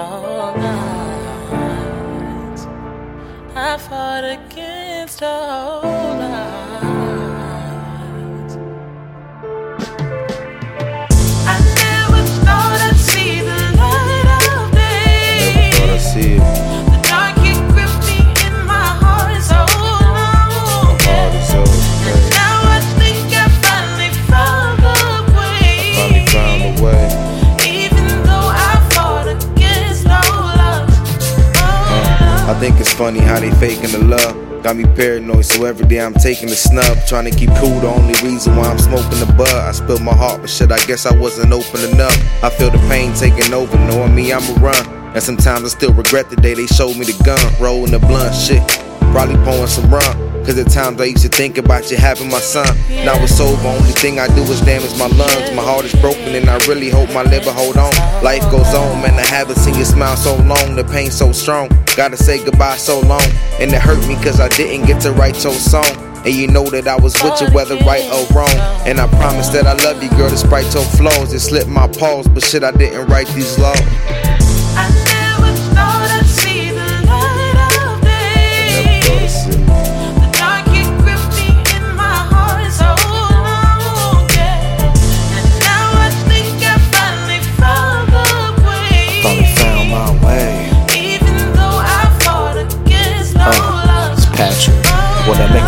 all night. I fought against all. Think it's funny how they faking the love. Got me paranoid, so every day I'm taking the snub. Trying to keep cool, the only reason why I'm smoking the bud. I spilled my heart, but shit, I guess I wasn't open enough. I feel the pain taking over, knowing me, I'ma run. And sometimes I still regret the day they showed me the gun, rolling the blunt, shit. Probably pouring some rum. Cause at times I used to think about you having my son. Now it's over, only thing I do is damage my lungs. My heart is broken and I really hope my liver hold on. Life goes on, man, I haven't seen you smile so long, the pain so strong. Gotta say goodbye so long. And it hurt me cause I didn't get to write your song. And you know that I was with you whether right or wrong. And I promise that I love you, girl, despite your flaws. It slipped my paws, but shit, I didn't write these laws.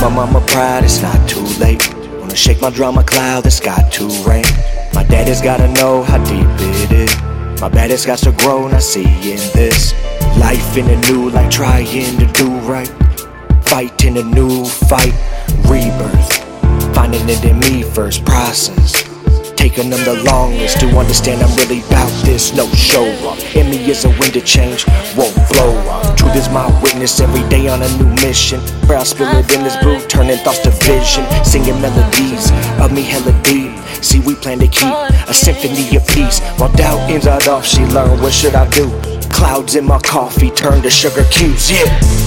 My mama pride, it's not too late. Wanna shake my drama cloud, it's got to rain. My daddy's gotta know how deep it is. My baddest got to grow, and I see in this. Life in a new light, trying to do right. Fighting a new fight, rebirth. Finding it in me first process. Taking them the longest to understand I'm really about this. No show up. In me is a wind to change, won't blow up. Truth is my witness every day on a new mission. Where I spill it in this brew, turning thoughts to vision. Singing melodies of me hella deep. See, we plan to keep a symphony of peace. While doubt ends out off, she learned what should I do. Clouds in my coffee turn to sugar cubes, yeah.